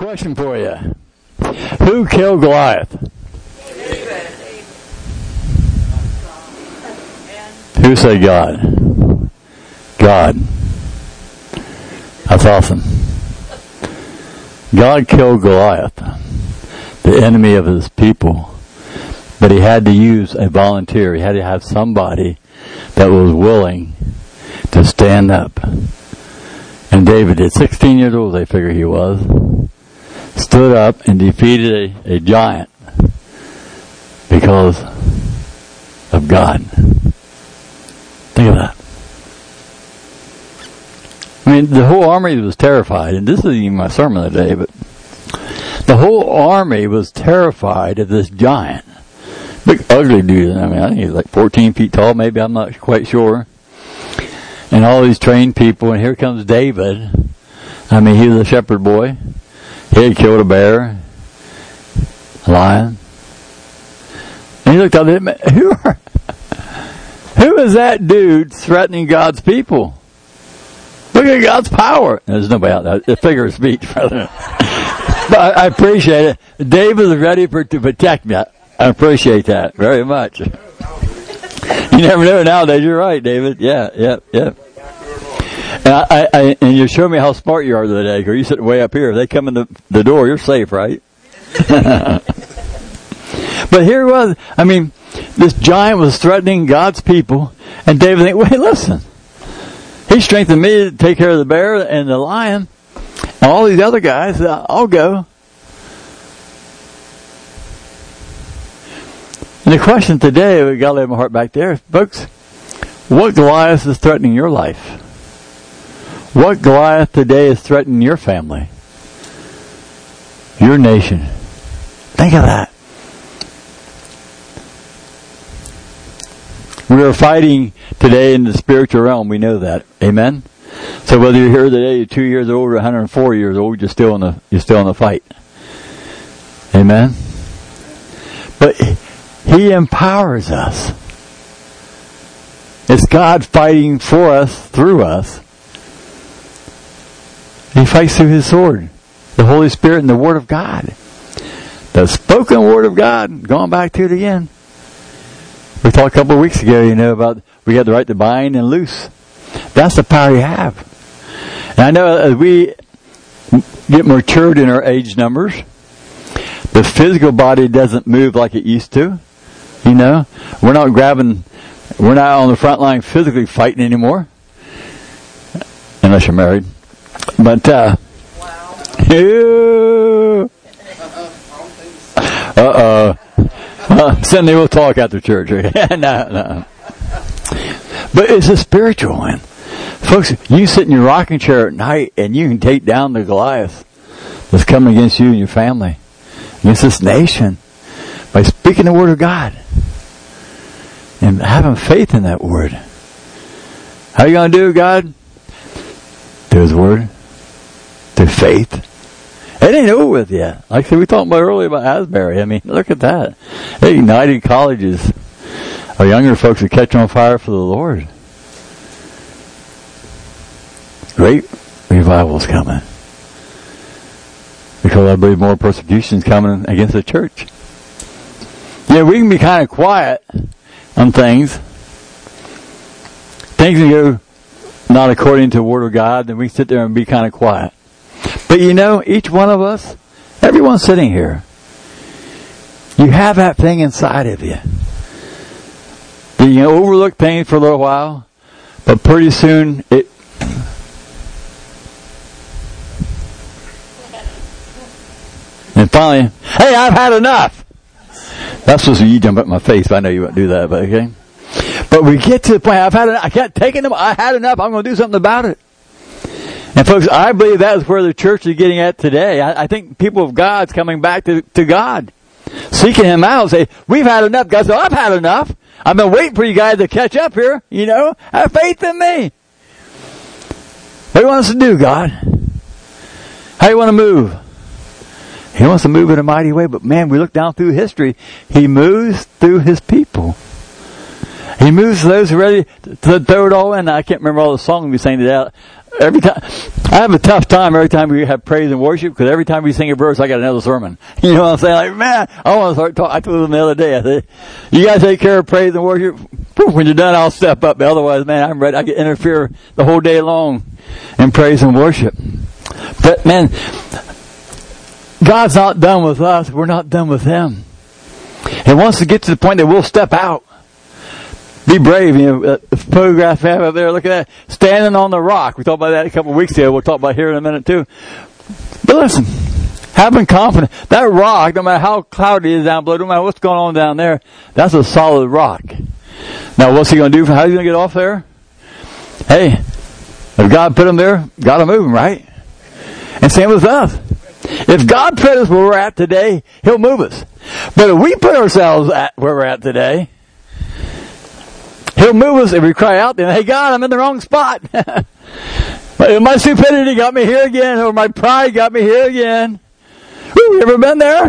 Question for you. Who killed Goliath? Who said God? God. That's awesome. God killed Goliath, the enemy of his people. But he had to use a volunteer. He had to have somebody that was willing to stand up. And David at 16 years old, they figure he was. Stood up and defeated a, a giant because of God. Think of that. I mean, the whole army was terrified, and this isn't even my sermon today, but the whole army was terrified of this giant. Big, ugly dude. I mean, I think he's like 14 feet tall, maybe, I'm not quite sure. And all these trained people, and here comes David. I mean, he was a shepherd boy. He had killed a bear, a lion. And he looked at him, who are, who is that dude threatening God's people? Look at God's power. There's nobody out there. A figure of speech, brother. but I, appreciate it. David is ready for to protect me. I, I appreciate that very much. you never know nowadays. You're right, David. Yeah, yeah, yeah. And, I, I, and you show me how smart you are today, because you sit way up here. If they come in the, the door, you're safe, right? but here was, I mean, this giant was threatening God's people, and David think, wait, listen. He strengthened me to take care of the bear and the lion, and all these other guys. Uh, I'll go. And the question today, to lay my heart back there, folks. What Goliath is threatening your life? What Goliath today is threatening your family? Your nation? Think of that. We are fighting today in the spiritual realm. We know that. Amen. So whether you're here today, you're two years old or 104 years old, you're still in the you're still in the fight. Amen. But He empowers us. It's God fighting for us through us. He fights through His sword, the Holy Spirit, and the Word of God. The spoken Word of God. Going back to it again. We talked a couple of weeks ago, you know, about we have the right to bind and loose. That's the power you have. And I know as we get matured in our age numbers, the physical body doesn't move like it used to. You know, we're not grabbing, we're not on the front line physically fighting anymore. Unless you're married. But, uh, wow. uh-oh. Uh, Cindy, we'll talk after church. no, no. But it's a spiritual one. Folks, you sit in your rocking chair at night and you can take down the Goliath that's coming against you and your family, against this nation, by speaking the Word of God and having faith in that Word. How you going to do, God? His Word, through faith. It ain't over with yet. Like I said, we talked about earlier about Asbury. I mean, look at that. They ignited colleges. Our younger folks are catching on fire for the Lord. Great revival's coming. Because I believe more persecution's coming against the church. Yeah, we can be kind of quiet on things. Things can go not according to the Word of God, then we sit there and be kind of quiet. But you know, each one of us, everyone sitting here, you have that thing inside of you. You overlook pain for a little while, but pretty soon it And finally, hey, I've had enough. That's be you jump at my face, I know you won't do that, but okay. But we get to the point, I've had enough, I can't take it I had enough, I'm going to do something about it. And folks, I believe that is where the church is getting at today. I, I think people of God's coming back to, to God. Seeking Him out say, we've had enough. God said, I've had enough. I've been waiting for you guys to catch up here, you know. Have faith in me. What do you want us to do, God? How do you want to move? He wants to move in a mighty way, but man, we look down through history. He moves through His people. He moves those who are ready to throw it all in. I can't remember all the songs we sang today. Every time I have a tough time every time we have praise and worship because every time we sing a verse, I got another sermon. You know what I'm saying? Like, man, I want to start talking. I told them the other day, I said, you guys take care of praise and worship. When you're done, I'll step up. Otherwise, man, I'm ready. I can interfere the whole day long in praise and worship. But man, God's not done with us. We're not done with Him. He wants to get to the point that we'll step out. Be brave. You know, uh, photograph have up there, look at that. Standing on the rock. We talked about that a couple of weeks ago. We'll talk about here in a minute too. But listen, having confidence. That rock, no matter how cloudy it is down below, no matter what's going on down there, that's a solid rock. Now what's he going to do? How's he going to get off there? Hey, if God put him there, got to move him, right? And same with us. If God put us where we're at today, He'll move us. But if we put ourselves at where we're at today, He'll move us if we cry out then, hey God, I'm in the wrong spot. my stupidity got me here again, or my pride got me here again. Ooh, you ever been there?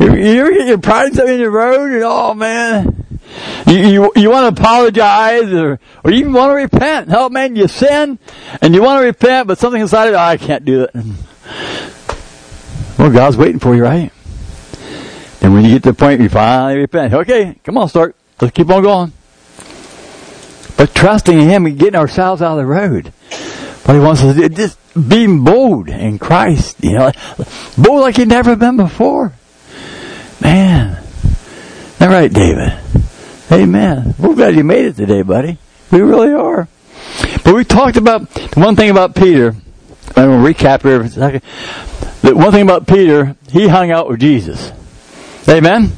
You ever get your pride in your road and oh man, you, you, you want to apologize or, or you even want to repent. Oh man, you sin and you want to repent, but something inside of you, oh, I can't do it. Well, God's waiting for you, right? And when you get to the point you finally repent, okay, come on, start. Let's keep on going. But trusting in Him and getting ourselves out of the road. But He wants us to just being bold in Christ, you know, bold like you've never been before. Man. All right, David. Amen. We're glad you made it today, buddy. We really are. But we talked about one thing about Peter. I'm going to recap here for a second. The one thing about Peter, he hung out with Jesus. Amen.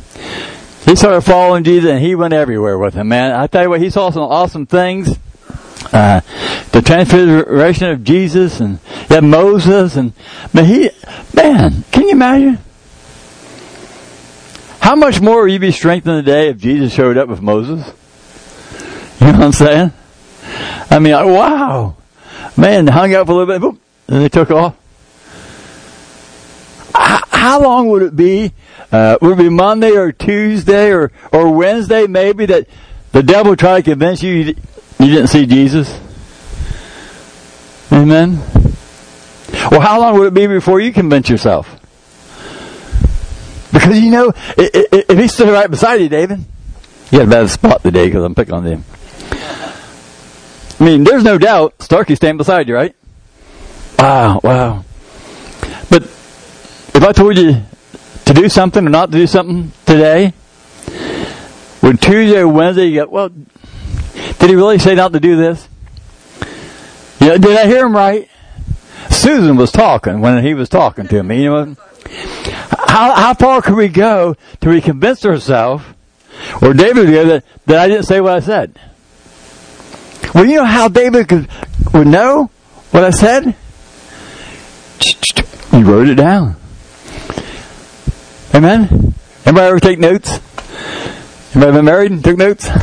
He started following Jesus and he went everywhere with him, man. I tell you what, he saw some awesome things. Uh, the transfiguration of Jesus and yeah, Moses and man, he, man, can you imagine? How much more would you be strengthened today if Jesus showed up with Moses? You know what I'm saying? I mean, wow. Man, hung out for a little bit, boop, and they took off. How long would it be? Uh, would it be Monday or Tuesday or, or Wednesday maybe that the devil tried to convince you you didn't see Jesus? Amen? Well, how long would it be before you convince yourself? Because you know, if he stood right beside you, David, you had a bad spot today because I'm picking on him. I mean, there's no doubt Starkey's standing beside you, right? Wow, wow. But if I told you to do something or not to do something today, when Tuesday or Wednesday you go, well, did he really say not to do this? Yeah, did I hear him right? Susan was talking when he was talking to me. You know, how how far could we go to we convince ourselves, or David go that, that I didn't say what I said? Well, you know how David could would know what I said? He wrote it down. Amen? Anybody ever take notes? Anybody been married and took notes?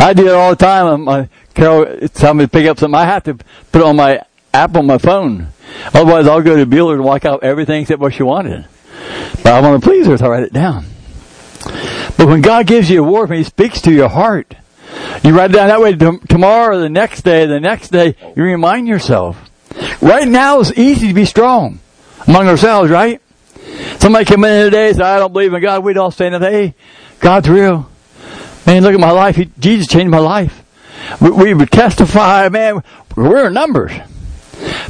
I do it all the time. My uh, Carol tell me to pick up something. I have to put it on my app on my phone. Otherwise, I'll go to Bueller and walk out everything except what she wanted. But I want to please her, so I write it down. But when God gives you a word, when He speaks to your heart, you write it down that way. Tomorrow, the next day, the next day, you remind yourself. Right now, it's easy to be strong among ourselves, right? Somebody come in today and say, I don't believe in God. We'd all say, hey, God's real. Man, look at my life. He, Jesus changed my life. We, we, would testify, man, we're in numbers.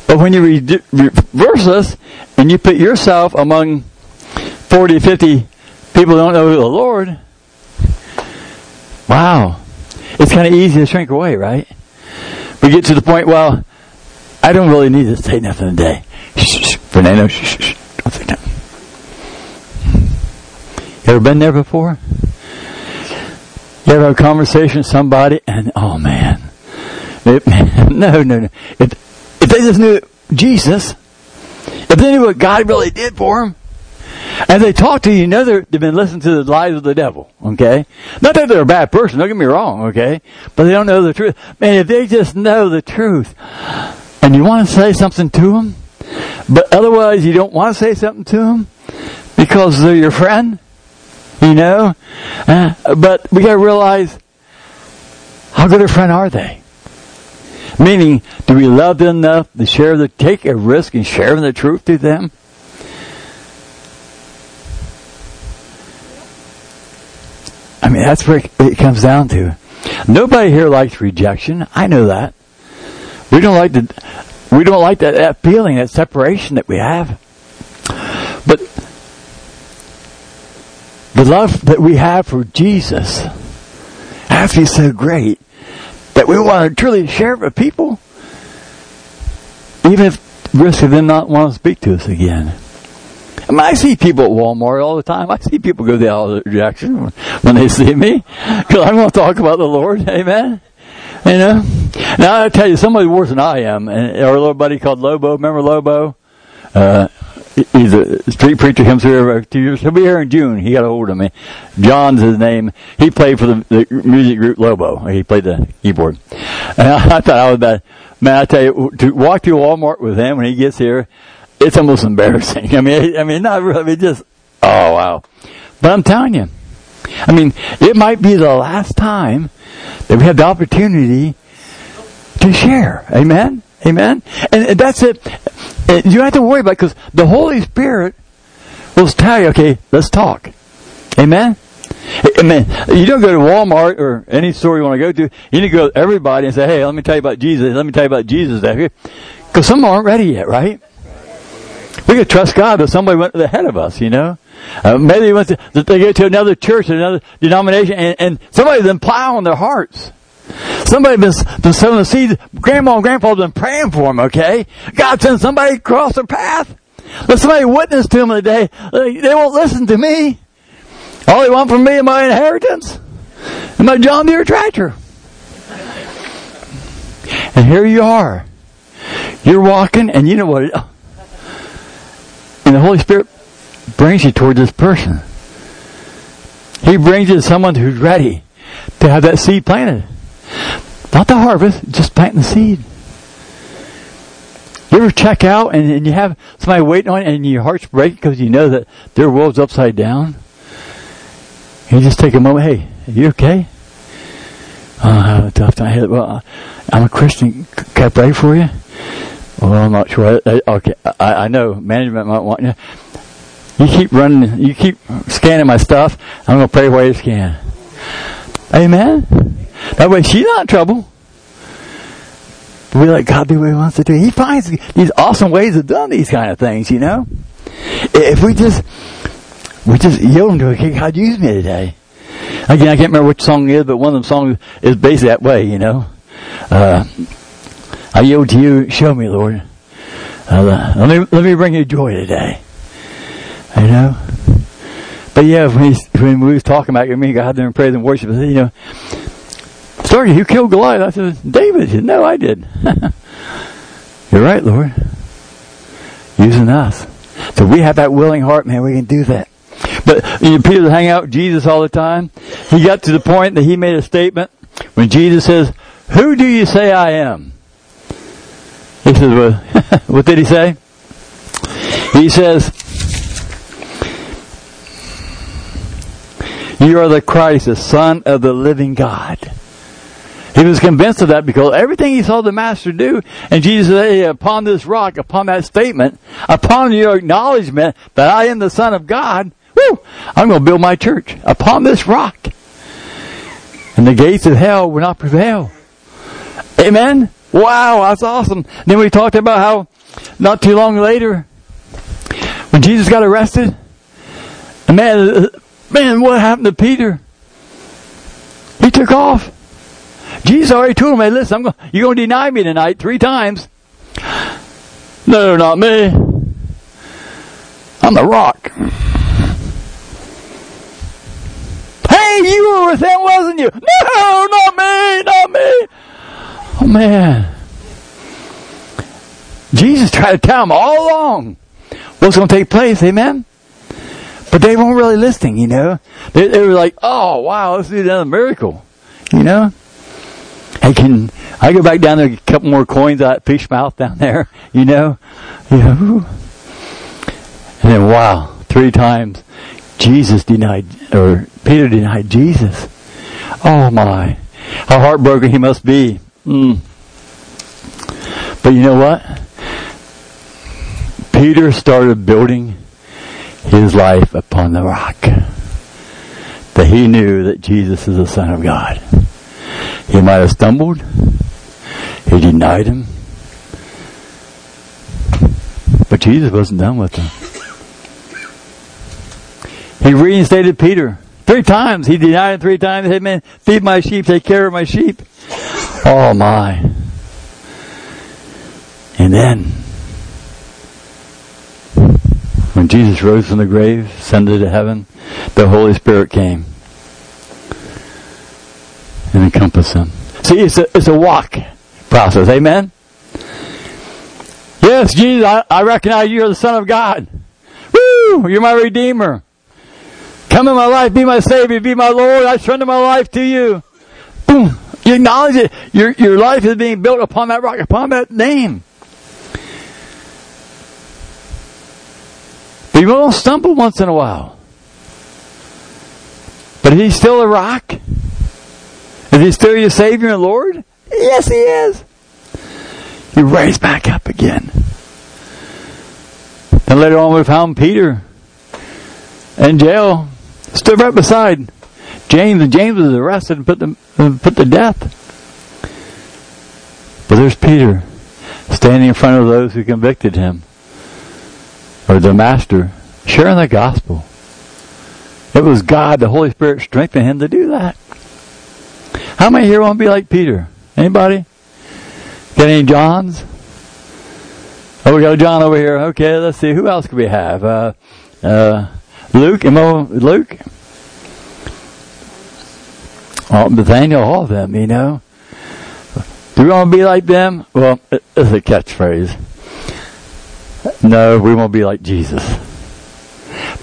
But when you re- reverse this and you put yourself among 40, 50 people who don't know the Lord, wow. It's kind of easy to shrink away, right? We get to the point, well, I don't really need to say nothing today. Shh, shh, Fernando, shh, shh, don't say nothing. Ever been there before? You ever have a conversation with somebody and, oh man, it, no, no, no. If, if they just knew Jesus, if they knew what God really did for them, and they talk to you, you know they've been listening to the lies of the devil, okay? Not that they're a bad person, don't get me wrong, okay? But they don't know the truth. Man, if they just know the truth, and you want to say something to them, but otherwise you don't want to say something to them, because they're your friend, you know? Uh, but we gotta realize, how good a friend are they? Meaning, do we love them enough to share the, take a risk in sharing the truth to them? I mean, that's where it comes down to. Nobody here likes rejection. I know that. We don't like the, we don't like that, that feeling, that separation that we have. But the love that we have for Jesus has to be so great that we want to truly share it with people, even if risk of them not want to speak to us again. I mean, I see people at Walmart all the time. I see people go the other direction when they see me because I want to talk about the Lord. Amen. You know. Now I tell you, somebody worse than I am. And our little buddy called Lobo. Remember Lobo? Uh, he's a street preacher. Comes here every two years. He'll be here in June. He got a hold of me. John's his name. He played for the, the music group Lobo. He played the keyboard. And I, I thought I was bad. Man, I tell you, to walk through Walmart with him when he gets here, it's almost embarrassing. I mean, I mean, not really, just, oh wow. But I'm telling you, I mean, it might be the last time that we have the opportunity to share. Amen? Amen? And that's it. You don't have to worry about it because the Holy Spirit will tell you, okay, let's talk. Amen? Amen. You don't go to Walmart or any store you want to go to. You need to go to everybody and say, hey, let me tell you about Jesus. Let me tell you about Jesus. Because some aren't ready yet, right? We could trust God that somebody went ahead of us, you know. Uh, maybe they went to, they get to another church, another denomination, and, and somebody's been plowing their hearts. Somebody been, been sowing the seeds. Grandma and grandpa's been praying for them, okay? God sent somebody across their path. Let somebody witness to them today. They won't listen to me. All they want from me is my inheritance and my John Deere tractor. And here you are. You're walking, and you know what? And the Holy Spirit brings you toward this person. He brings you to someone who's ready to have that seed planted. Not the harvest, just planting the seed. You ever check out and, and you have somebody waiting on you and your heart's breaking because you know that their world's upside down? You just take a moment, hey, are you okay? Uh, a tough time. Well, uh, I'm a Christian. Can I pray for you? Well, I'm not sure. Okay, I, I know management might want you. You keep running. You keep scanning my stuff. I'm going to pray while you scan. Amen. That way, she's not in trouble. We let God do what He wants to do. He finds these awesome ways of doing these kind of things. You know, if we just we just yield to it, God use me today. Again, I can't remember which song it is, but one of them songs is based that way. You know. Uh, I yield to you. Show me, Lord. Uh, let me let me bring you joy today. You know. But yeah, when, when we was talking about it, me, and God and praise and worship, you know, sorry, who killed Goliath? I said, David. No, I did. You're right, Lord. Using us. So we have that willing heart, man. We can do that. But you know, Peter hang out with Jesus all the time. He got to the point that he made a statement when Jesus says, "Who do you say I am?" He says, well, what did he say? He says, You are the Christ, the Son of the living God. He was convinced of that because everything he saw the Master do, and Jesus said, upon this rock, upon that statement, upon your acknowledgement that I am the Son of God, whoo, I'm going to build my church upon this rock. And the gates of hell will not prevail. Amen? Wow, that's awesome. Then we talked about how not too long later, when Jesus got arrested, man, man, what happened to Peter? He took off. Jesus already told him, hey, listen, I'm going, you're going to deny me tonight three times. No, not me. I'm the rock. Hey, you were with him, wasn't you? No, not me, not me. Oh man. Jesus tried to tell him all along what's going to take place, amen? But they weren't really listening, you know? They, they were like, oh wow, let's do another miracle, you know? I can, I go back down there, a couple more coins out fish mouth down there, you know? You know? And then wow, three times Jesus denied, or Peter denied Jesus. Oh my, how heartbroken he must be. Mm. But you know what? Peter started building his life upon the rock. That he knew that Jesus is the Son of God. He might have stumbled. He denied him. But Jesus wasn't done with him. He reinstated Peter. Three times. He denied him three times. He said, man, feed my sheep, take care of my sheep. Oh my. And then, when Jesus rose from the grave, ascended to heaven, the Holy Spirit came and encompass him. See, it's a, it's a walk process. Amen? Yes, Jesus, I, I recognize you are the Son of God. Woo! You're my Redeemer. Come in my life, be my Savior, be my Lord. I surrender my life to you. Boom. You acknowledge it. Your, your life is being built upon that rock, upon that name. You will stumble once in a while. But is he still a rock? Is he still your Savior and Lord? Yes, he is. You raised back up again. And later on we found Peter in jail, stood right beside James, and James was arrested and put to, put to death. But there's Peter standing in front of those who convicted him, or the master, sharing the gospel. It was God, the Holy Spirit strengthened him to do that. How many here want to be like Peter? Anybody? Got any Johns? Oh, we got a John over here. Okay, let's see. Who else could we have? Uh, uh, Luke, Mo, Luke? Oh, Nathaniel, all of them, you know. Do we want to be like them? Well, it's a catchphrase. No, we won't be like Jesus.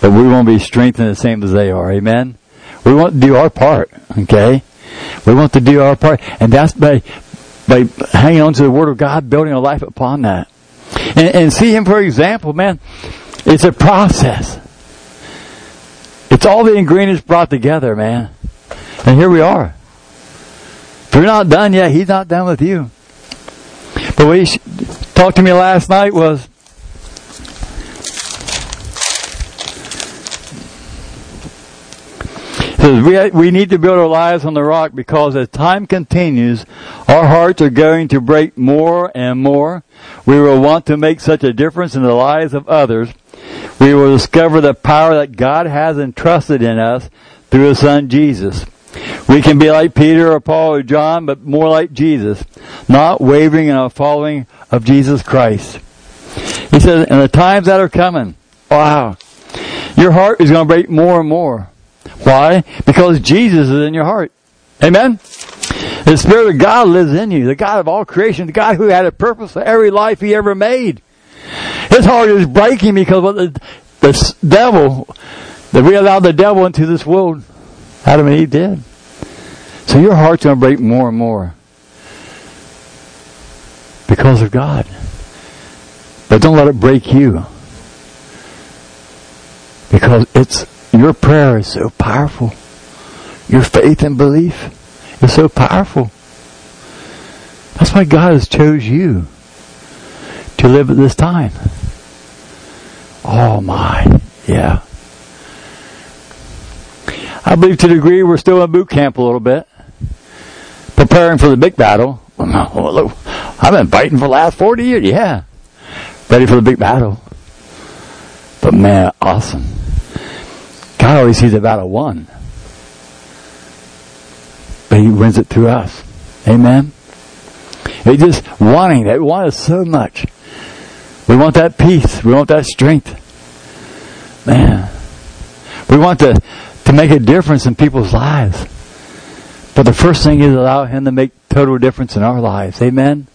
But we won't be strengthened the same as they are. Amen? We want to do our part, okay? We want to do our part. And that's by, by hanging on to the Word of God, building a life upon that. And, and see Him for example, man. It's a process. It's all the ingredients brought together, man. And here we are. If you're not done yet, He's not done with you. But what He talked to me last night was, says we, we need to build our lives on the rock because as time continues, our hearts are going to break more and more. We will want to make such a difference in the lives of others. We will discover the power that God has entrusted in us through His Son Jesus. We can be like Peter or Paul or John, but more like Jesus, not wavering in our following of Jesus Christ. He says, in the times that are coming, wow, your heart is going to break more and more. Why? Because Jesus is in your heart. Amen? The Spirit of God lives in you. The God of all creation. The God who had a purpose for every life He ever made. His heart is breaking because of the, the devil, that we allowed the devil into this world. Adam and Eve did. So your heart's going to break more and more. Because of God. But don't let it break you. Because it's your prayer is so powerful. Your faith and belief is so powerful. That's why God has chose you to live at this time. Oh my, yeah. I believe to the degree we're still in boot camp a little bit, preparing for the big battle. I've been fighting for the last 40 years, yeah. Ready for the big battle. But man, awesome. God always sees the battle won. But He wins it through us. Amen? It's just wanting that. We want it so much. We want that peace. We want that strength. Man. We want to, to make a difference in people's lives. But the first thing is allow Him to make total difference in our lives. Amen?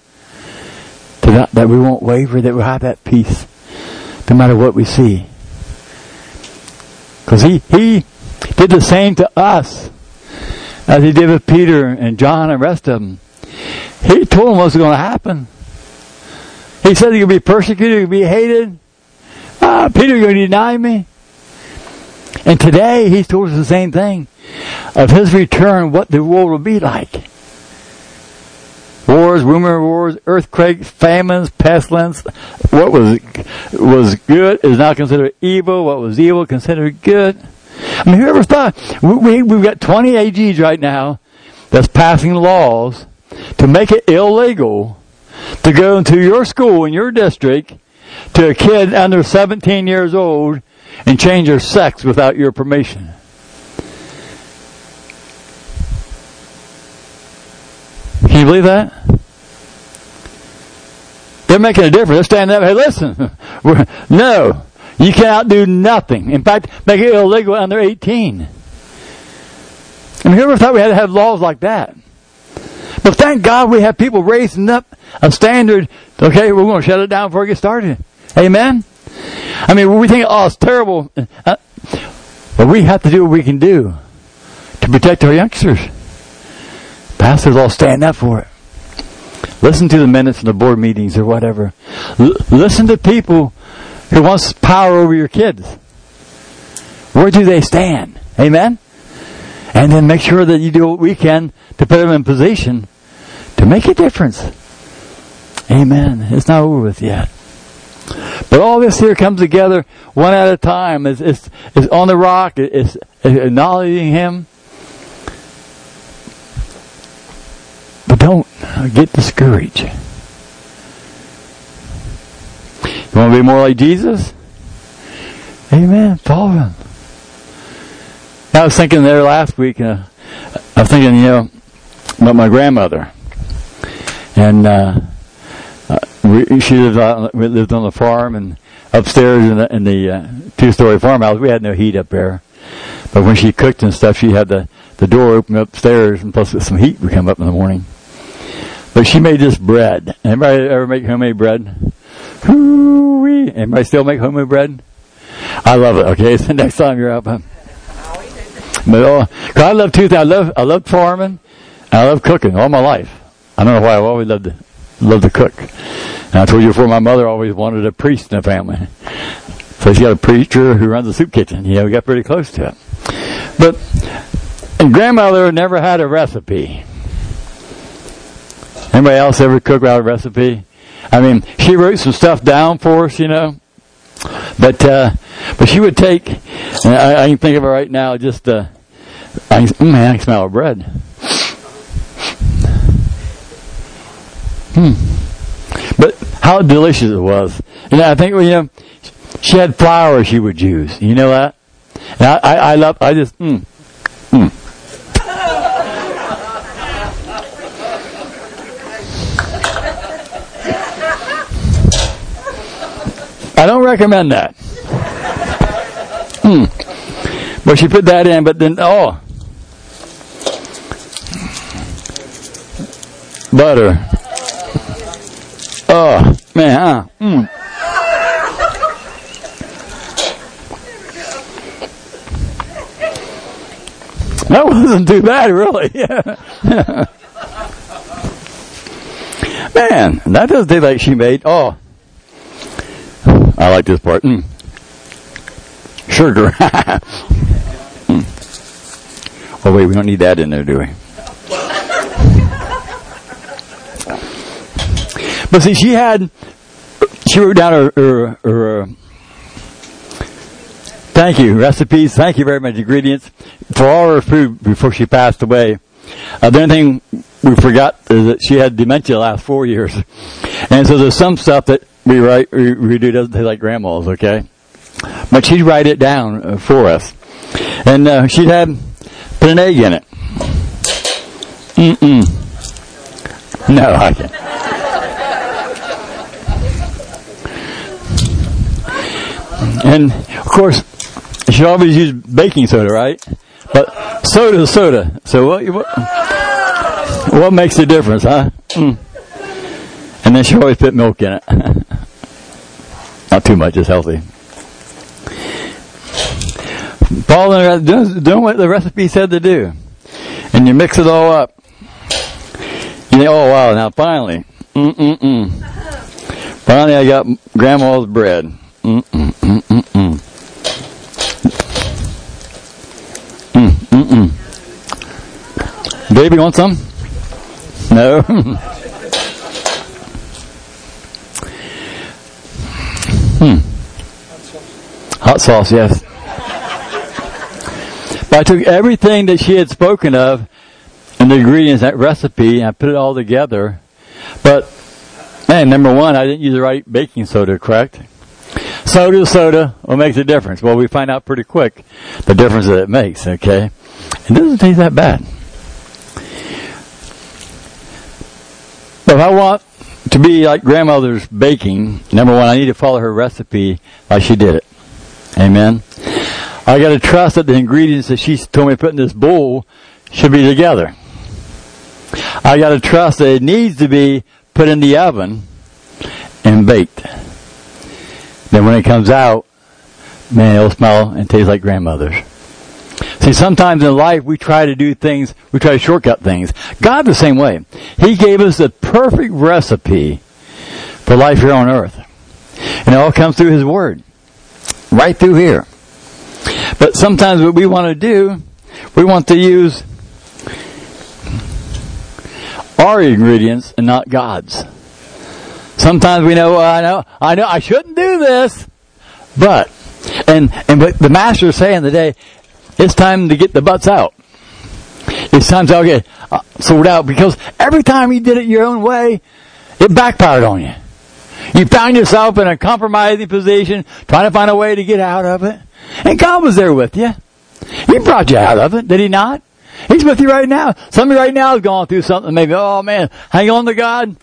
That, that we won't waver, that we'll have that peace no matter what we see. Because he, he did the same to us as he did with Peter and John and the rest of them. He told them what was going to happen. He said going to be persecuted, going to be hated. Ah, Peter, you're going to deny me. And today he told us the same thing of his return, what the world will be like. Wars, rumor wars, earthquakes, famines, pestilence. What was was good is now considered evil. What was evil considered good. I mean, whoever thought we, we have got 20 AGs right now that's passing laws to make it illegal to go into your school in your district to a kid under 17 years old and change their sex without your permission. Can you believe that? They're making a difference. They're standing up. Hey, listen. no, you cannot do nothing. In fact, make it illegal under 18. I mean, whoever thought we had to have laws like that? But thank God we have people raising up a standard. Okay, we're going to shut it down before it gets started. Amen? I mean, we think, oh, it's terrible. Uh, but we have to do what we can do to protect our youngsters. Pastors all stand up for it. Listen to the minutes of the board meetings or whatever. L- listen to people who wants power over your kids. Where do they stand? Amen? And then make sure that you do what we can to put them in position to make a difference. Amen. It's not over with yet. But all this here comes together one at a time. It's, it's, it's on the rock. It's acknowledging Him. Don't get discouraged. You want to be more like Jesus? Amen. Follow Him. I was thinking there last week, uh, I was thinking, you know, about my grandmother. And, uh, uh we, she lived on, we lived on the farm and upstairs in the, in the uh, two-story farmhouse. We had no heat up there. But when she cooked and stuff, she had the, the door open upstairs and plus some heat would come up in the morning. But she made this bread. Anybody ever make homemade bread? Hoo-wee. Anybody still make homemade bread? I love it. Okay, so next time you're up. But oh, I love two things. I love I love farming. I love cooking all my life. I don't know why I've always loved to love to cook. And I told you before, my mother always wanted a priest in the family. So she got a preacher who runs a soup kitchen. Yeah, we got pretty close to it. But and grandmother never had a recipe. Anybody else ever cook without a recipe? I mean, she wrote some stuff down for us, you know. But uh, but she would take. I, I can think of her right now. Just uh, I can, man, I can smell bread. Hmm. But how delicious it was. And I think you know, she had flour she would use. You know that? And I, I, I love. I just. Mm. I don't recommend that. Hmm. But she put that in, but then, oh. Butter. Oh, man, huh? Mm. That wasn't too bad, really. man, that doesn't taste like she made. Oh. I like this part. Mm. Sugar. mm. Oh wait, we don't need that in there, do we? but see, she had, she wrote down her, her, her uh, thank you, recipes, thank you very much, ingredients for all her food before she passed away. Uh, the only thing we forgot is that she had dementia the last four years. And so there's some stuff that we write, we, do doesn't taste like grandma's, okay? But she'd write it down uh, for us. And uh, she'd have, put an egg in it. Mm-mm. No, I can't. And, of course, she always used baking soda, right? But soda is soda. So what, what, what makes the difference, huh? Mm. And then she always put milk in it. Not too much, it's healthy. Paul doing what the recipe said to do. And you mix it all up. You think, oh wow, now finally. Mm-mm-mm. Finally I got grandma's bread. Mm-mm-mm-mm-mm. Mm-mm-mm. Baby, want some? No? Hot sauce, Hot sauce, yes. but I took everything that she had spoken of and the ingredients, that recipe, and I put it all together. But, man, number one, I didn't use the right baking soda, correct? Soda to soda, what makes a difference? Well, we find out pretty quick the difference that it makes, okay? It doesn't taste that bad. But if I want to be like grandmother's baking, number one, I need to follow her recipe like she did it. Amen. I got to trust that the ingredients that she told me to put in this bowl should be together. I got to trust that it needs to be put in the oven and baked. Then when it comes out, man, it'll smell and taste like grandmother's. See, sometimes in life we try to do things, we try to shortcut things. God the same way. He gave us the perfect recipe for life here on earth. And it all comes through His Word. Right through here. But sometimes what we want to do, we want to use our ingredients and not God's. Sometimes we know, well, I know, I know, I shouldn't do this, but, and, and but the master is saying today, it's time to get the butts out. It's time to get uh, sorted out because every time you did it your own way, it backfired on you. You found yourself in a compromising position, trying to find a way to get out of it. And God was there with you. He brought you out of it, did he not? He's with you right now. Somebody right now is going through something. Maybe, oh man, hang on to God.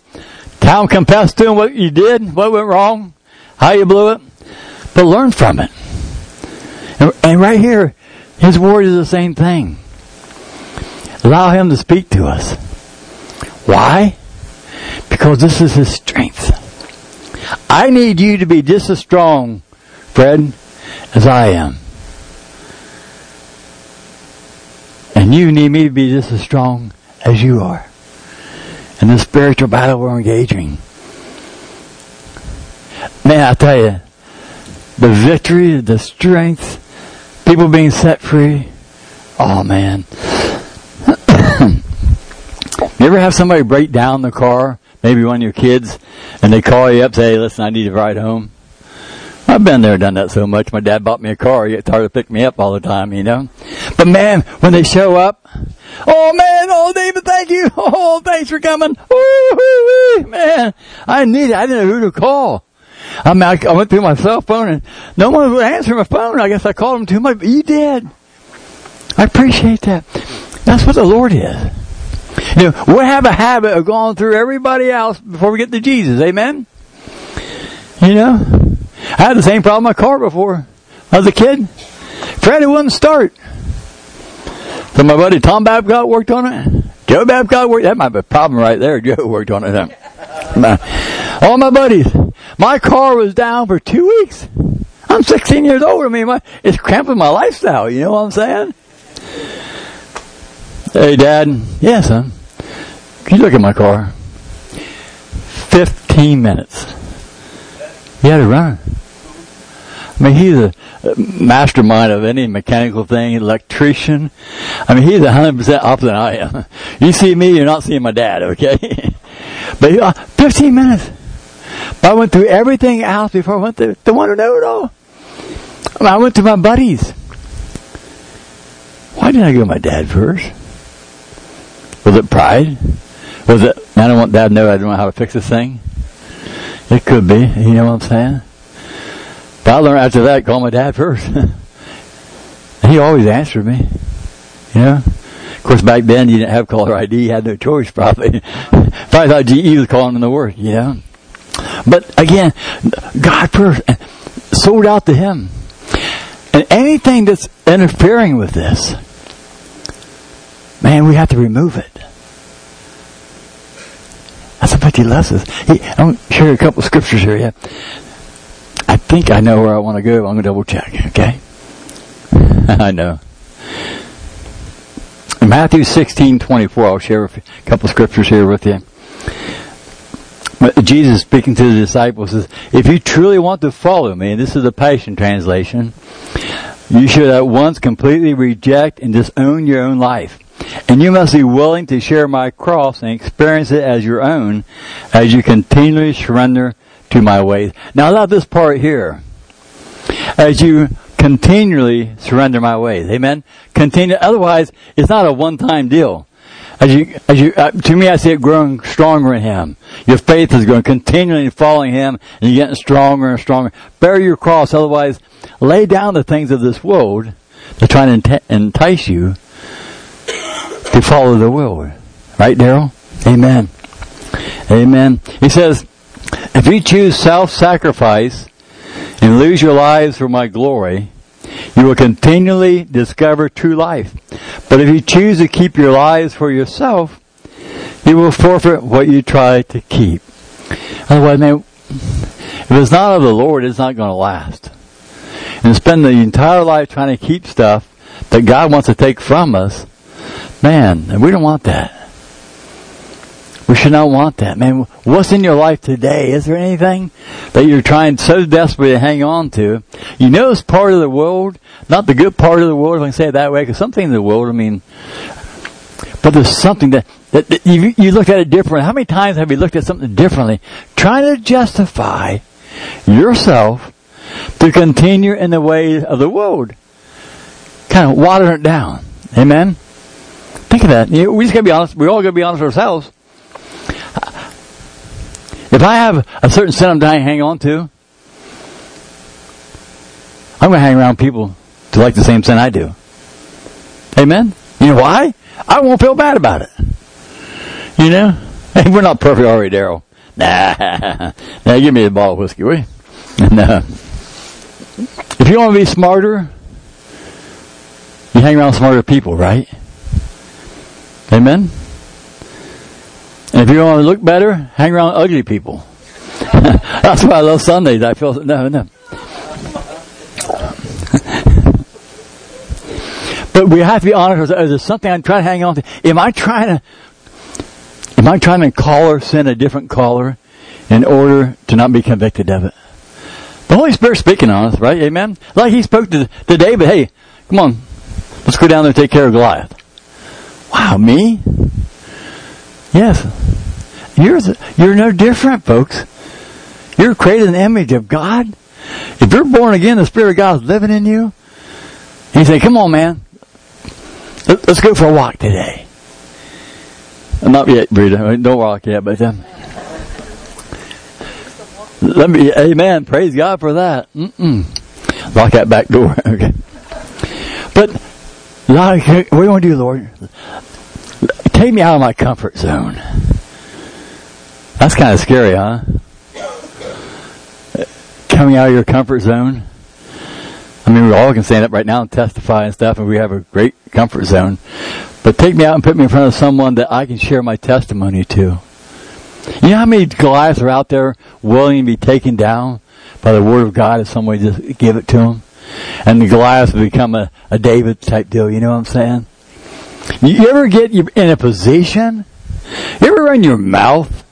Tell him, confess to him what you did, what went wrong, how you blew it. But learn from it. And, and right here, his word is the same thing. Allow him to speak to us. Why? Because this is his strength. I need you to be just as strong, Fred, as I am. And you need me to be just as strong as you are. In the spiritual battle we're engaging. Man, I tell you, the victory, the strength, people being set free. Oh man. you ever have somebody break down the car? Maybe one of your kids, and they call you up, say, hey, listen, I need a ride home. I've been there, done that so much. My dad bought me a car. He hard to pick me up all the time, you know. But man, when they show up, oh man, oh David, thank you. Oh, thanks for coming. Ooh, man, I need it. I didn't know who to call. I mean, I, went through my cell phone and no one would answer my phone. I guess I called them too much, but you did. I appreciate that. That's what the Lord is. You know, we have a habit of going through everybody else before we get to Jesus. Amen? You know? I had the same problem with my car before. I was a kid. Freddie wouldn't start. So my buddy Tom Babcock worked on it. Joe Babcock worked. That might be a problem right there. Joe worked on it. All my buddies. My car was down for two weeks. I'm 16 years old. I mean, my, it's cramping my lifestyle. You know what I'm saying? Hey, Dad. Yeah, son. Can you look at my car? 15 minutes. He had to run. I mean, he's a mastermind of any mechanical thing, electrician. I mean, he's hundred percent opposite than I am. You see me, you're not seeing my dad, okay? but uh, 15 minutes. But I went through everything else before I went to the one to know it all. I, went to my buddies. Why didn't I go to my dad first? Was it pride? Was it, I don't want dad to know I don't know how to fix this thing? It could be. You know what I'm saying? But I learned after that, call my dad first. he always answered me. You know? Of course, back then you didn't have caller ID. You had no choice, probably. probably thought GE was calling in the word, you know? But again, God first, sold out to Him. And anything that's interfering with this, man, we have to remove it. That's much he loves us. He, I'm share a couple of scriptures here. Yeah, I think I know where I want to go. I'm going to double check. Okay, I know. In Matthew 16, 24, I'll share a couple of scriptures here with you. Jesus speaking to the disciples says, if you truly want to follow me, and this is the Passion Translation, you should at once completely reject and disown your own life. And you must be willing to share my cross and experience it as your own as you continually surrender to my ways. Now I love this part here. as you continually surrender my ways. Amen. Continue. Otherwise, it's not a one-time deal. As you, as you, uh, to me, I see it growing stronger in Him. Your faith is growing, continually following Him, and you're getting stronger and stronger. Bear your cross, otherwise, lay down the things of this world that try to entice you to follow the world. Right, Daryl? Amen. Amen. He says, if you choose self-sacrifice and lose your lives for my glory, you will continually discover true life. But if you choose to keep your lives for yourself, you will forfeit what you try to keep. Otherwise, man, if it's not of the Lord, it's not going to last. And spend the entire life trying to keep stuff that God wants to take from us, man, we don't want that. We should not want that. Man, what's in your life today? Is there anything that you're trying so desperately to hang on to? You know it's part of the world, not the good part of the world, if I can say it that way, because something in the world, I mean, but there's something that, that, that you, you look at it differently. How many times have you looked at something differently? Trying to justify yourself to continue in the way of the world. Kind of water it down. Amen? Think of that. We just gotta be honest. We all gotta be honest with ourselves. If I have a certain sin I'm dying to hang on to, I'm going to hang around people to like the same sin I do. Amen? You know why? I won't feel bad about it. You know? Hey, we're not perfect already, Daryl. Nah. Now give me a bottle of whiskey, will you? No. If you want to be smarter, you hang around smarter people, right? Amen? And if you want to look better, hang around ugly people. That's why I love Sundays. I feel no, no. but we have to be honest. Is there something I'm trying to hang on to? Am I trying to? Am I trying to call or send a different caller in order to not be convicted of it? The Holy Spirit speaking on us, right? Amen. Like He spoke to, to David. Hey, come on, let's go down there and take care of Goliath. Wow, me? Yes. You're, you're no different, folks. You're created in the image of God. If you're born again, the Spirit of God is living in you. He say, come on, man. Let's go for a walk today. Not yet, Rita. Don't walk yet, but um, let me, amen. Praise God for that. Mm-mm. Lock that back door. okay. But, what do you want to do, Lord? Take me out of my comfort zone. That's kind of scary, huh? Coming out of your comfort zone. I mean, we all can stand up right now and testify and stuff, and we have a great comfort zone. But take me out and put me in front of someone that I can share my testimony to. You know how many Goliaths are out there willing to be taken down by the Word of God if somebody just give it to them? And the Goliaths become a, a David type deal, you know what I'm saying? You ever get in a position? You ever run your mouth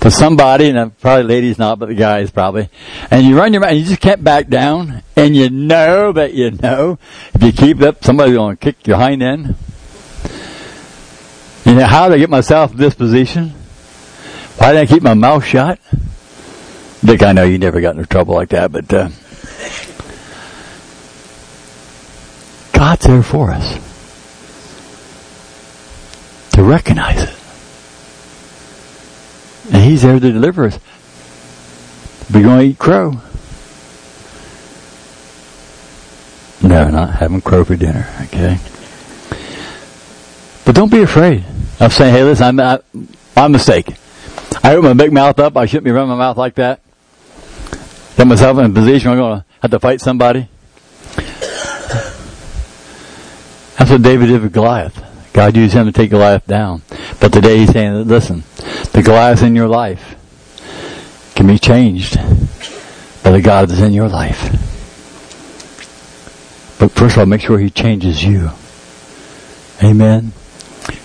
to somebody, and probably ladies not, but the guys probably, and you run your mouth, and you just can't back down, and you know that you know if you keep up, somebody's going to kick your hind end. You know, how did I get myself in this position? Why did I keep my mouth shut? Dick, I know you never got into trouble like that, but uh, God's there for us to recognize it. And He's there to deliver us. We're going to eat crow. No, not having crow for dinner, okay? But don't be afraid of saying, hey, listen, I'm, I, my mistake. I open my big mouth up. I shouldn't be running my mouth like that. Get myself in a position where I'm going to have to fight somebody. That's what David did with Goliath. God used him to take Goliath down. But today he's saying, listen, the Goliath in your life can be changed by the God that's in your life. But first of all, make sure he changes you. Amen.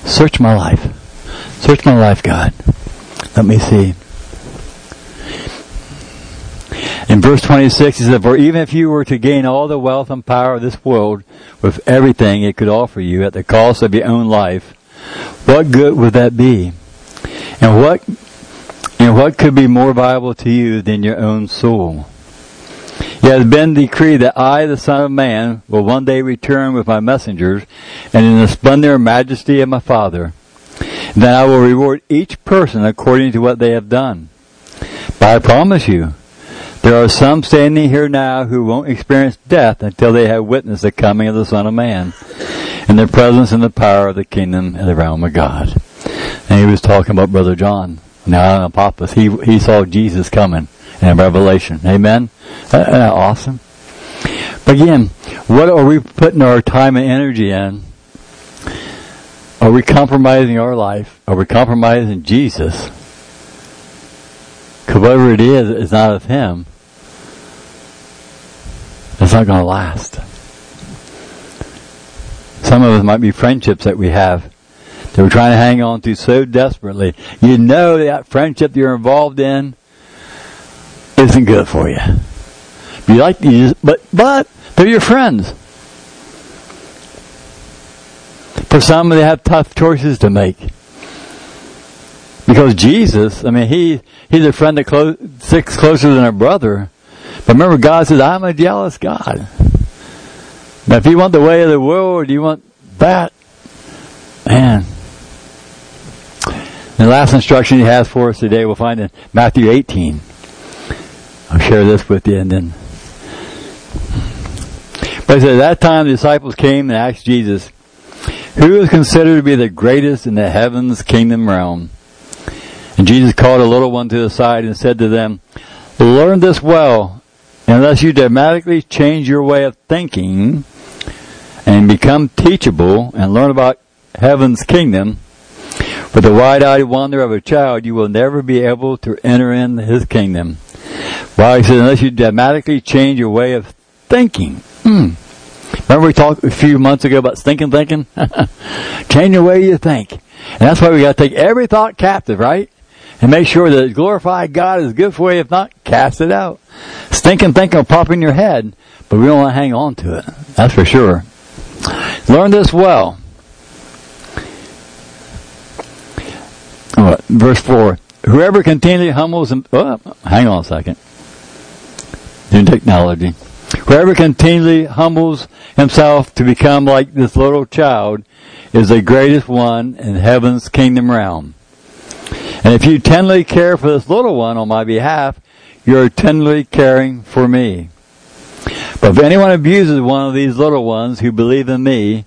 Search my life. Search my life, God. Let me see. In verse 26, he said, For even if you were to gain all the wealth and power of this world with everything it could offer you at the cost of your own life, what good would that be? And what, and what could be more valuable to you than your own soul? It has been decreed that I, the Son of Man, will one day return with my messengers, and in the splendor and majesty of my Father. Then I will reward each person according to what they have done. But I promise you, there are some standing here now who won't experience death until they have witnessed the coming of the Son of Man and the presence and the power of the kingdom and the realm of God. And he was talking about Brother John. Now an Apophis, he, he saw Jesus coming in Revelation. Amen? Uh, uh, awesome. But again, what are we putting our time and energy in? Are we compromising our life? Are we compromising Jesus? Because whatever it is, it's not of Him. It's not going to last. Some of us might be friendships that we have that we're trying to hang on to so desperately. You know that friendship you're involved in isn't good for you. You like these, but but they're your friends. For some, they have tough choices to make. Because Jesus, I mean, he he's a friend that clo- sticks closer than a brother. Remember, God says, "I'm a jealous God." Now, if you want the way of the world, you want that, man. The last instruction he has for us today, we'll find in Matthew 18. I'll share this with you and then. But he said at that time the disciples came and asked Jesus, who is considered to be the greatest in the heavens kingdom realm? And Jesus called a little one to the side and said to them, learn this well, unless you dramatically change your way of thinking and become teachable and learn about heaven's kingdom, with the wide-eyed wonder of a child, you will never be able to enter in his kingdom. Well, he said, unless you dramatically change your way of thinking. Hmm. Remember we talked a few months ago about stinking thinking? change your way you think. And that's why we gotta take every thought captive, right? And make sure that glorify God is a good for you. If not, cast it out. Stinking thinking will pop in your head, but we don't want to hang on to it. That's for sure. Learn this well. Verse 4. Whoever continually humbles him, oh, hang on a second. New technology. Whoever continually humbles himself to become like this little child is the greatest one in heaven's kingdom realm. And if you tenderly care for this little one on my behalf, you're tenderly caring for me. But if anyone abuses one of these little ones who believe in me,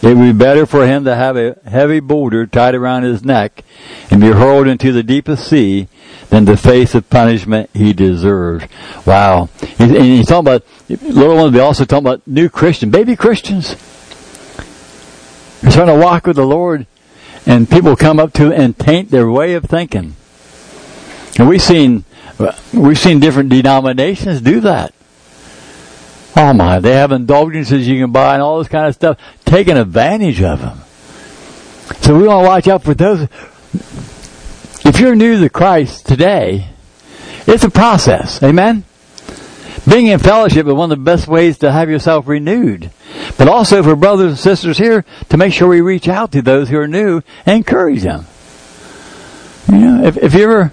it would be better for him to have a heavy boulder tied around his neck and be hurled into the deepest sea than to face the punishment he deserves. Wow. And he's talking about, little ones, we also talking about new Christians, baby Christians. They're trying to walk with the Lord and people come up to and taint their way of thinking. And we've seen, we've seen different denominations do that. Oh my, they have indulgences you can buy and all this kind of stuff, taking advantage of them. So we want to watch out for those. If you're new to Christ today, it's a process. Amen? Being in fellowship is one of the best ways to have yourself renewed. But also for brothers and sisters here to make sure we reach out to those who are new and encourage them. You know, if, if you ever,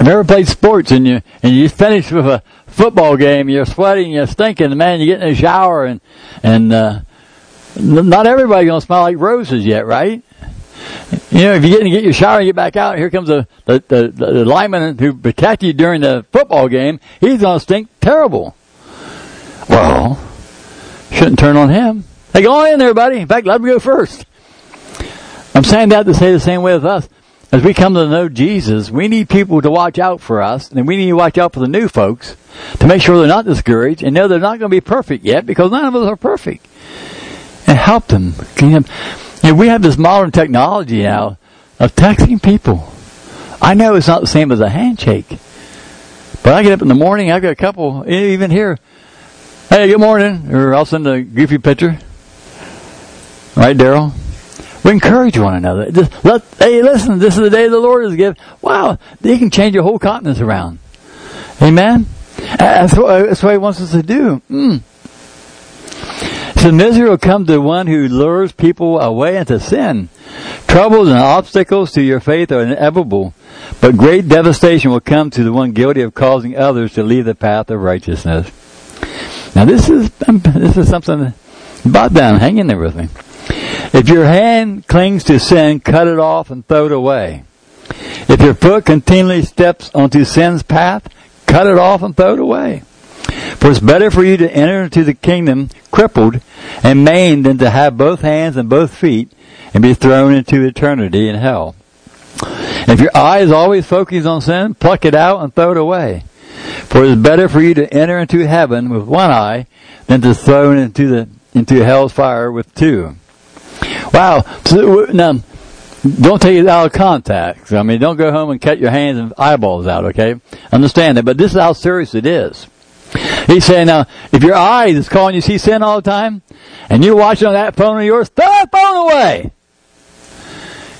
if you ever played sports and you, and you finish with a, football game, you're sweating, you're stinking, man, you get in the shower and, and, uh, not everybody's gonna smell like roses yet, right? You know, if you get to get your shower and get back out, here comes the, the, the, the lineman who protected you during the football game, he's gonna stink terrible. Well, shouldn't turn on him. Hey, go on in there, buddy. In fact, let me go first. I'm saying that to say the same way with us as we come to know Jesus, we need people to watch out for us, and we need to watch out for the new folks to make sure they're not discouraged and know they're not going to be perfect yet because none of us are perfect. And help them. You know, we have this modern technology now of texting people. I know it's not the same as a handshake, but I get up in the morning, I've got a couple, even here, hey, good morning, or I'll send a goofy picture. Right, Daryl? We encourage one another. Just let, hey, listen, this is the day the Lord has given. Wow, He can change your whole continent around. Amen? That's what, that's what He wants us to do. Mm. So misery will come to one who lures people away into sin. Troubles and obstacles to your faith are inevitable, but great devastation will come to the one guilty of causing others to leave the path of righteousness. Now this is this is something about them. Hang in there with me. If your hand clings to sin, cut it off and throw it away. If your foot continually steps onto sin's path, cut it off and throw it away. For it's better for you to enter into the kingdom crippled and maimed than to have both hands and both feet and be thrown into eternity in hell. If your eye is always focused on sin, pluck it out and throw it away. For it is better for you to enter into heaven with one eye than to throw into the into hell's fire with two. Wow. So, uh, now, don't take it out of context. I mean, don't go home and cut your hands and eyeballs out, okay? Understand that, but this is how serious it is. He's saying now, if your eye is calling you see sin all the time, and you're watching on that phone of yours, throw that phone away.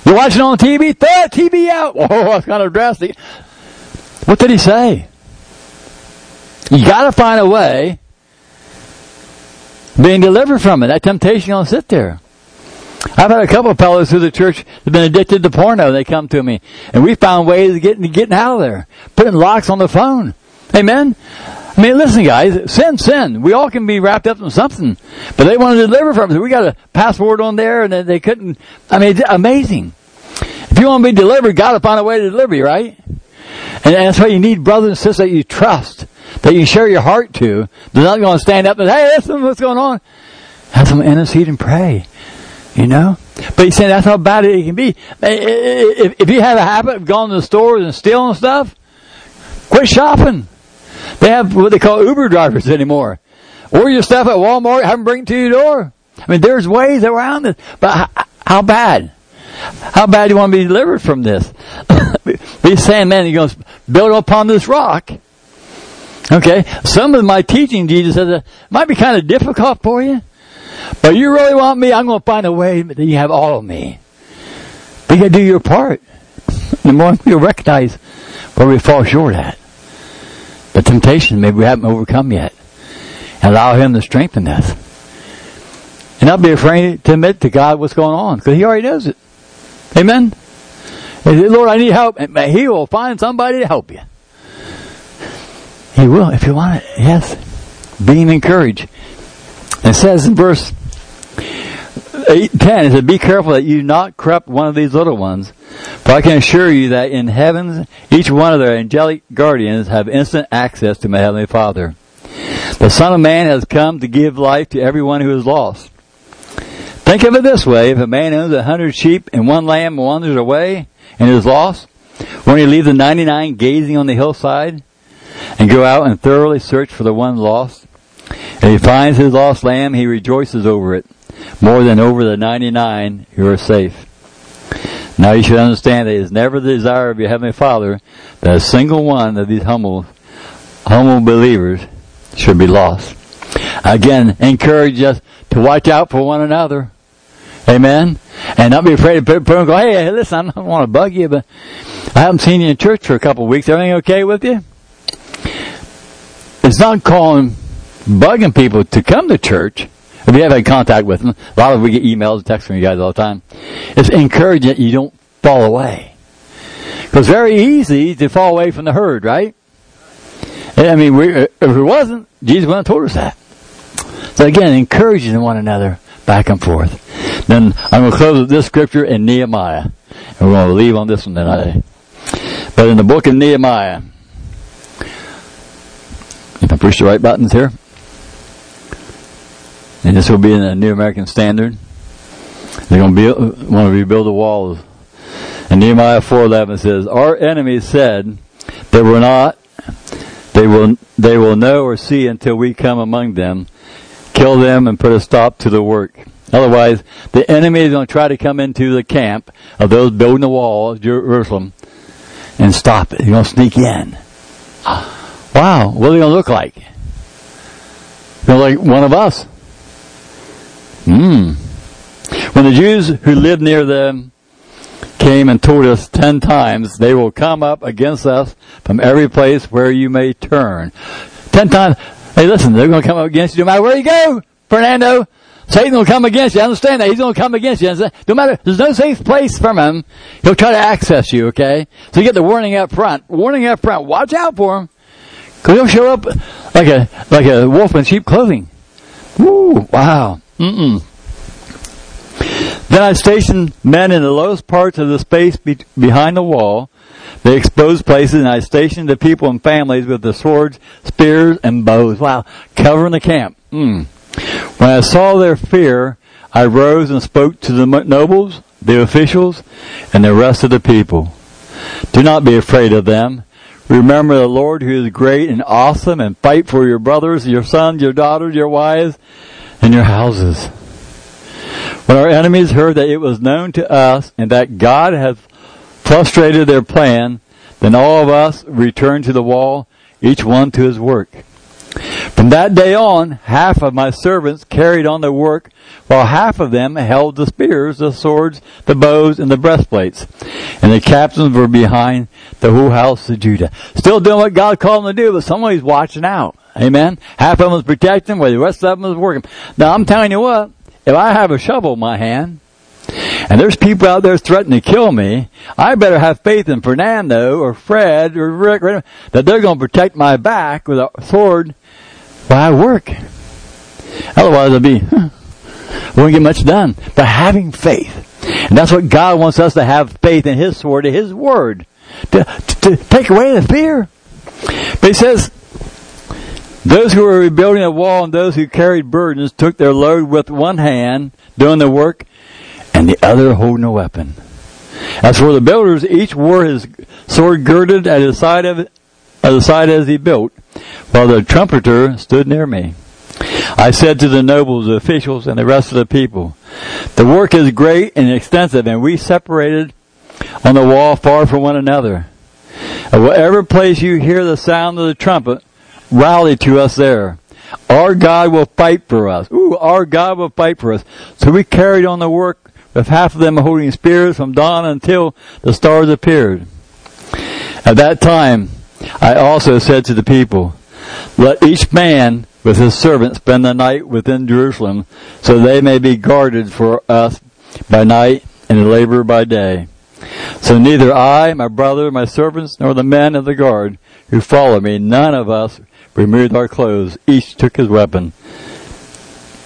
You're watching on TV, throw that TV out. Oh, that's kind of drastic. What did he say? You gotta find a way being delivered from it. That temptation will sit there. I've had a couple of fellows through the church that have been addicted to porno. They come to me, and we found ways of getting getting out of there, putting locks on the phone. Amen. I mean, listen, guys, sin, sin. We all can be wrapped up in something, but they want to deliver from it. We got a password on there, and they couldn't. I mean, it's amazing. If you want to be delivered, God will find a way to deliver you, right? And that's why you need brothers and sisters that you trust, that you share your heart to. They're not going to stand up and, say, hey, listen, what's going on? Have some intercede and pray. You know? But he's saying that's how bad it can be. If, if you have a habit of going to the stores and stealing stuff, quit shopping. They have what they call Uber drivers anymore. Order your stuff at Walmart, have them bring it to your door. I mean, there's ways around it. But how, bad? How bad do you want to be delivered from this? he's saying, man, going to build upon this rock. Okay, some of my teaching, Jesus says, it might be kind of difficult for you, but you really want me, I'm going to find a way that you have all of me. But you got to do your part. The more we recognize where we fall short at, the temptation maybe we haven't overcome yet, and allow Him to strengthen us. And not be afraid to admit to God what's going on, because He already knows it. Amen? Lord, I need help. And he will find somebody to help you. He will, if you want it. Yes. Being encouraged. It says in verse 8, 10, it says, Be careful that you not corrupt one of these little ones. For I can assure you that in heavens, each one of their angelic guardians have instant access to my heavenly Father. The Son of Man has come to give life to everyone who is lost. Think of it this way, if a man owns a hundred sheep and one lamb wanders away and is lost, won't he leave the 99 gazing on the hillside and go out and thoroughly search for the one lost? If he finds his lost lamb, he rejoices over it more than over the 99 who are safe. Now you should understand that it is never the desire of your Heavenly Father that a single one of these humble, humble believers should be lost. Again, encourage us to watch out for one another. Amen. And not be afraid to put and go, hey, listen, I don't want to bug you, but I haven't seen you in church for a couple of weeks. Everything okay with you? It's not calling, bugging people to come to church. If you have had contact with them, a lot of we get emails and texts from you guys all the time. It's encouraging that you don't fall away. Because very easy to fall away from the herd, right? I mean, we, uh, if it wasn't, Jesus wouldn't have told us that. So again, encouraging one another back and forth. Then I'm going to close with this scripture in Nehemiah. And we're going to leave on this one tonight. But in the book of Nehemiah, if I push the right buttons here, and this will be in the New American Standard. They're going to build, want to rebuild the walls. And Nehemiah 4:11 says, "Our enemies said they will not, they will, they will know or see until we come among them, kill them, and put a stop to the work." Otherwise, the enemy is going to try to come into the camp of those building the wall of Jerusalem and stop it. He's going to sneak in. Wow, what are they going to look like? They're like one of us. Hmm. When the Jews who lived near them came and told us ten times, they will come up against us from every place where you may turn. Ten times. Hey, listen, they're going to come up against you no matter where you go, Fernando. Satan will come against you. Understand that. He's going to come against you. No matter, there's no safe place from him. He'll try to access you, okay? So you get the warning up front. Warning up front. Watch out for him. Cause he'll show up like a, like a wolf in sheep clothing. Woo, wow. Mm-mm. Then I stationed men in the lowest parts of the space be- behind the wall, the exposed places, and I stationed the people and families with the swords, spears, and bows. Wow, covering the camp. Mm. When I saw their fear, I rose and spoke to the nobles, the officials, and the rest of the people. Do not be afraid of them. Remember the Lord who is great and awesome and fight for your brothers, your sons, your daughters, your wives, and your houses. When our enemies heard that it was known to us and that God had frustrated their plan, then all of us returned to the wall, each one to his work. From that day on, half of my servants carried on the work, while half of them held the spears, the swords, the bows, and the breastplates. And the captains were behind the whole house of Judah. Still doing what God called them to do, but somebody's watching out. Amen. Half of them was protecting, while the rest of them was working. Now I'm telling you what, if I have a shovel in my hand, and there's people out there threatening to kill me, I better have faith in Fernando or Fred or Rick that they're going to protect my back with a sword while I work. Otherwise, I'll be, huh, won't get much done. But having faith. And that's what God wants us to have faith in His sword, in His word. To, to, to take away the fear. But He says, those who were rebuilding a wall and those who carried burdens took their load with one hand, doing the work, and the other holding a weapon. As for the builders, each wore his sword girded at his side of at the side as he built, while the trumpeter stood near me. I said to the nobles, the officials, and the rest of the people, the work is great and extensive, and we separated on the wall far from one another. At whatever place you hear the sound of the trumpet, rally to us there. Our God will fight for us. Ooh, our God will fight for us. So we carried on the work with half of them holding spears from dawn until the stars appeared. At that time, I also said to the people, let each man with his servant spend the night within Jerusalem, so they may be guarded for us by night and labor by day. So neither I, my brother, my servants, nor the men of the guard who follow me, none of us removed our clothes. Each took his weapon,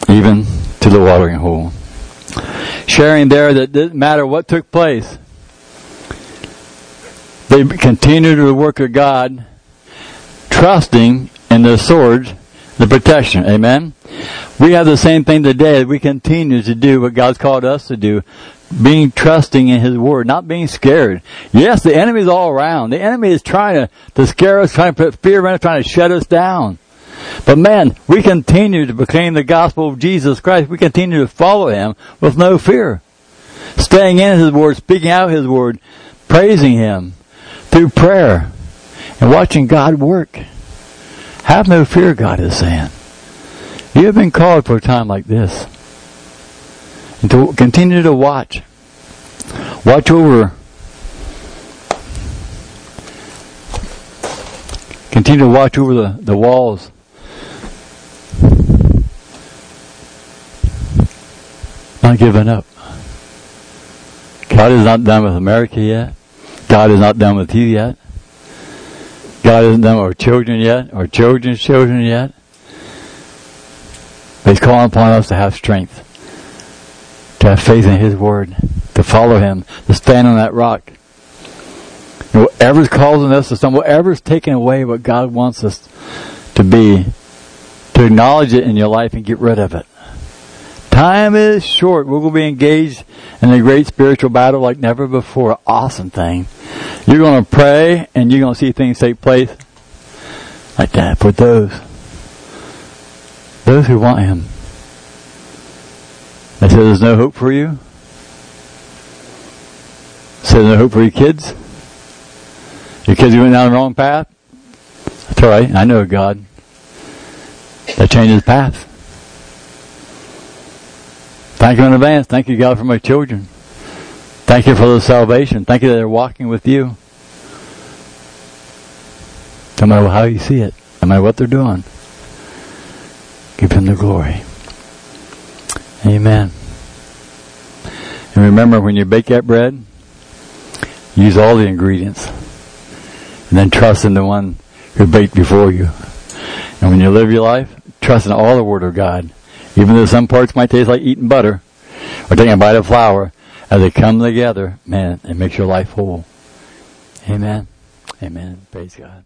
even to the watering hole. Sharing there that didn't matter what took place. They continued the work of God, trusting in the sword, the protection. Amen. We have the same thing today. We continue to do what God's called us to do being trusting in His Word, not being scared. Yes, the enemy is all around. The enemy is trying to, to scare us, trying to put fear in us, trying to shut us down. But man, we continue to proclaim the gospel of Jesus Christ. We continue to follow Him with no fear. Staying in His Word, speaking out His Word, praising Him through prayer, and watching God work. Have no fear, God is saying. You have been called for a time like this and to continue to watch. Watch over. Continue to watch over the, the walls. Not giving up. God is not done with America yet. God is not done with you yet. God isn't done with our children yet, our children's children yet. But He's calling upon us to have strength to have faith in His Word, to follow Him, to stand on that rock. And whatever's causing us to stumble, whatever's taking away what God wants us to be, to acknowledge it in your life and get rid of it. Time is short. We're going to be engaged in a great spiritual battle like never before. Awesome thing. You're going to pray and you're going to see things take place like that for those, those who want Him. I said, there's no hope for you. I said, there's no hope for your kids. Your kids went down the wrong path. That's all right. I know God. That changes path. Thank you in advance. Thank you, God, for my children. Thank you for the salvation. Thank you that they're walking with you. No matter how you see it, no matter what they're doing, give Him the glory. Amen. And remember, when you bake that bread, use all the ingredients. And then trust in the one who baked before you. And when you live your life, trust in all the Word of God. Even though some parts might taste like eating butter or taking a bite of flour, as they come together, man, it makes your life whole. Amen. Amen. Praise God.